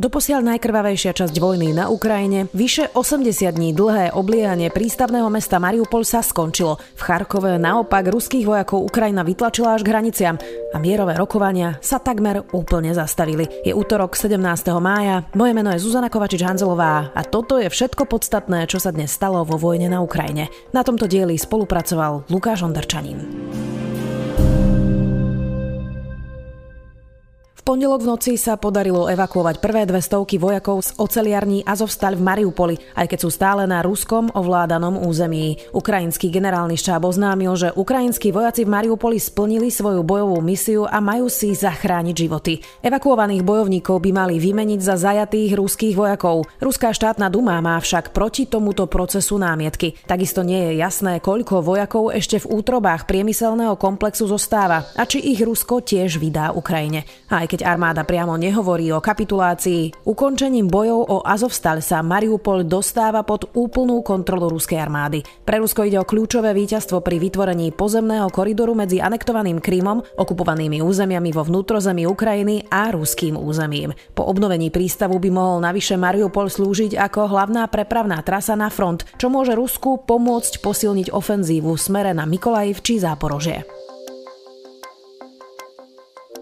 Doposiaľ najkrvavejšia časť vojny na Ukrajine, vyše 80 dní dlhé obliehanie prístavného mesta Mariupol sa skončilo. V Charkove naopak ruských vojakov Ukrajina vytlačila až k hraniciam a mierové rokovania sa takmer úplne zastavili. Je útorok 17. mája, moje meno je Zuzana Kovačič-Hanzelová a toto je všetko podstatné, čo sa dnes stalo vo vojne na Ukrajine. Na tomto dieli spolupracoval Lukáš Ondrčanin. Pondelok v noci sa podarilo evakuovať prvé dve stovky vojakov z oceliarní Azovstal v Mariupoli, aj keď sú stále na ruskom ovládanom území. Ukrajinský generálny štáb oznámil, že ukrajinskí vojaci v Mariupoli splnili svoju bojovú misiu a majú si zachrániť životy. Evakuovaných bojovníkov by mali vymeniť za zajatých ruských vojakov. Ruská štátna duma má však proti tomuto procesu námietky. Takisto nie je jasné, koľko vojakov ešte v útrobách priemyselného komplexu zostáva a či ich Rusko tiež vydá Ukrajine. Aj keď armáda priamo nehovorí o kapitulácii. Ukončením bojov o Azovstal sa Mariupol dostáva pod úplnú kontrolu ruskej armády. Pre Rusko ide o kľúčové víťazstvo pri vytvorení pozemného koridoru medzi anektovaným Krymom, okupovanými územiami vo vnútrozemí Ukrajiny a ruským územím. Po obnovení prístavu by mohol navyše Mariupol slúžiť ako hlavná prepravná trasa na front, čo môže Rusku pomôcť posilniť ofenzívu smere na Mikolajiv či Záporožie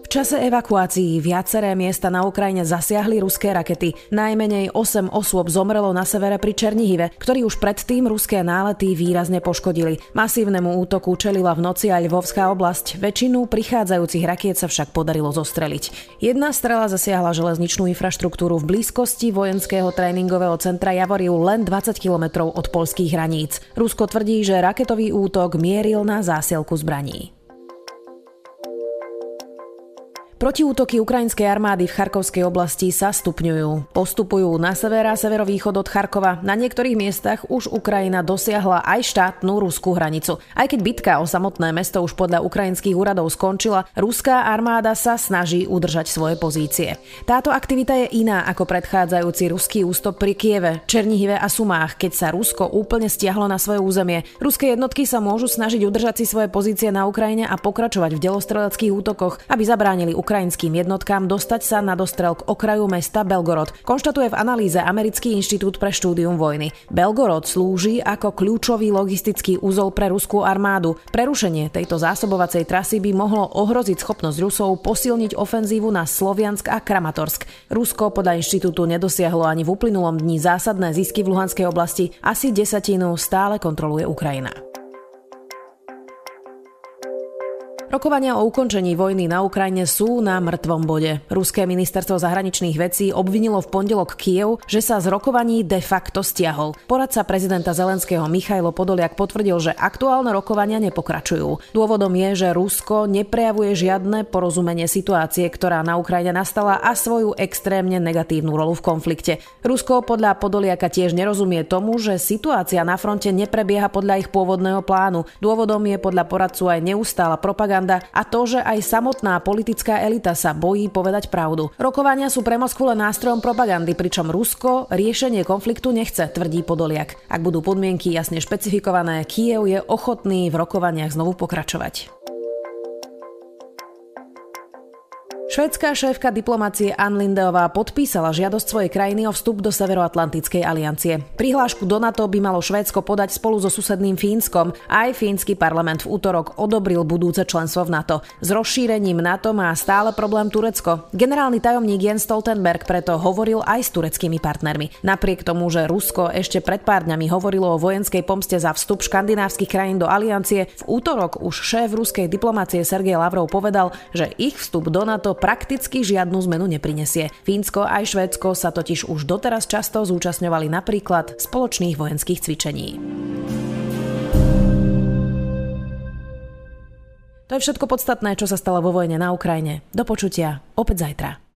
čase evakuácií viaceré miesta na Ukrajine zasiahli ruské rakety. Najmenej 8 osôb zomrelo na severe pri Černihive, ktorí už predtým ruské nálety výrazne poškodili. Masívnemu útoku čelila v noci aj Lvovská oblasť. Väčšinu prichádzajúcich rakiet sa však podarilo zostreliť. Jedna strela zasiahla železničnú infraštruktúru v blízkosti vojenského tréningového centra Javoriu len 20 kilometrov od polských hraníc. Rusko tvrdí, že raketový útok mieril na zásielku zbraní. Protiútoky ukrajinskej armády v Charkovskej oblasti sa stupňujú. Postupujú na sever a severovýchod od Charkova. Na niektorých miestach už Ukrajina dosiahla aj štátnu ruskú hranicu. Aj keď bitka o samotné mesto už podľa ukrajinských úradov skončila, ruská armáda sa snaží udržať svoje pozície. Táto aktivita je iná ako predchádzajúci ruský ústop pri Kieve, Černihive a Sumách, keď sa Rusko úplne stiahlo na svoje územie. Ruské jednotky sa môžu snažiť udržať si svoje pozície na Ukrajine a pokračovať v delostreleckých útokoch, aby zabránili ukrajinským jednotkám dostať sa na dostrel k okraju mesta Belgorod, konštatuje v analýze Americký inštitút pre štúdium vojny. Belgorod slúži ako kľúčový logistický úzol pre ruskú armádu. Prerušenie tejto zásobovacej trasy by mohlo ohroziť schopnosť Rusov posilniť ofenzívu na Sloviansk a Kramatorsk. Rusko podľa inštitútu nedosiahlo ani v uplynulom dni zásadné zisky v Luhanskej oblasti, asi desatinu stále kontroluje Ukrajina. Rokovania o ukončení vojny na Ukrajine sú na mŕtvom bode. Ruské ministerstvo zahraničných vecí obvinilo v pondelok Kiev, že sa z rokovaní de facto stiahol. Poradca prezidenta Zelenského Michailo Podoliak potvrdil, že aktuálne rokovania nepokračujú. Dôvodom je, že Rusko neprejavuje žiadne porozumenie situácie, ktorá na Ukrajine nastala a svoju extrémne negatívnu rolu v konflikte. Rusko podľa Podoliaka tiež nerozumie tomu, že situácia na fronte neprebieha podľa ich pôvodného plánu. Dôvodom je podľa poradcu aj neustála propaganda propaganda a to, že aj samotná politická elita sa bojí povedať pravdu. Rokovania sú pre Moskvu len nástrojom propagandy, pričom Rusko riešenie konfliktu nechce, tvrdí Podoliak. Ak budú podmienky jasne špecifikované, Kiev je ochotný v rokovaniach znovu pokračovať. Švedská šéfka diplomácie Ann Lindeová podpísala žiadosť svojej krajiny o vstup do Severoatlantickej aliancie. Prihlášku do NATO by malo Švédsko podať spolu so susedným Fínskom. Aj fínsky parlament v útorok odobril budúce členstvo v NATO. S rozšírením NATO má stále problém Turecko. Generálny tajomník Jens Stoltenberg preto hovoril aj s tureckými partnermi. Napriek tomu, že Rusko ešte pred pár dňami hovorilo o vojenskej pomste za vstup škandinávskych krajín do aliancie, v útorok už šéf ruskej diplomácie Sergej Lavrov povedal, že ich vstup do NATO prakticky žiadnu zmenu neprinesie. Fínsko aj Švédsko sa totiž už doteraz často zúčastňovali napríklad spoločných vojenských cvičení. To je všetko podstatné, čo sa stalo vo vojne na Ukrajine. Do počutia opäť zajtra.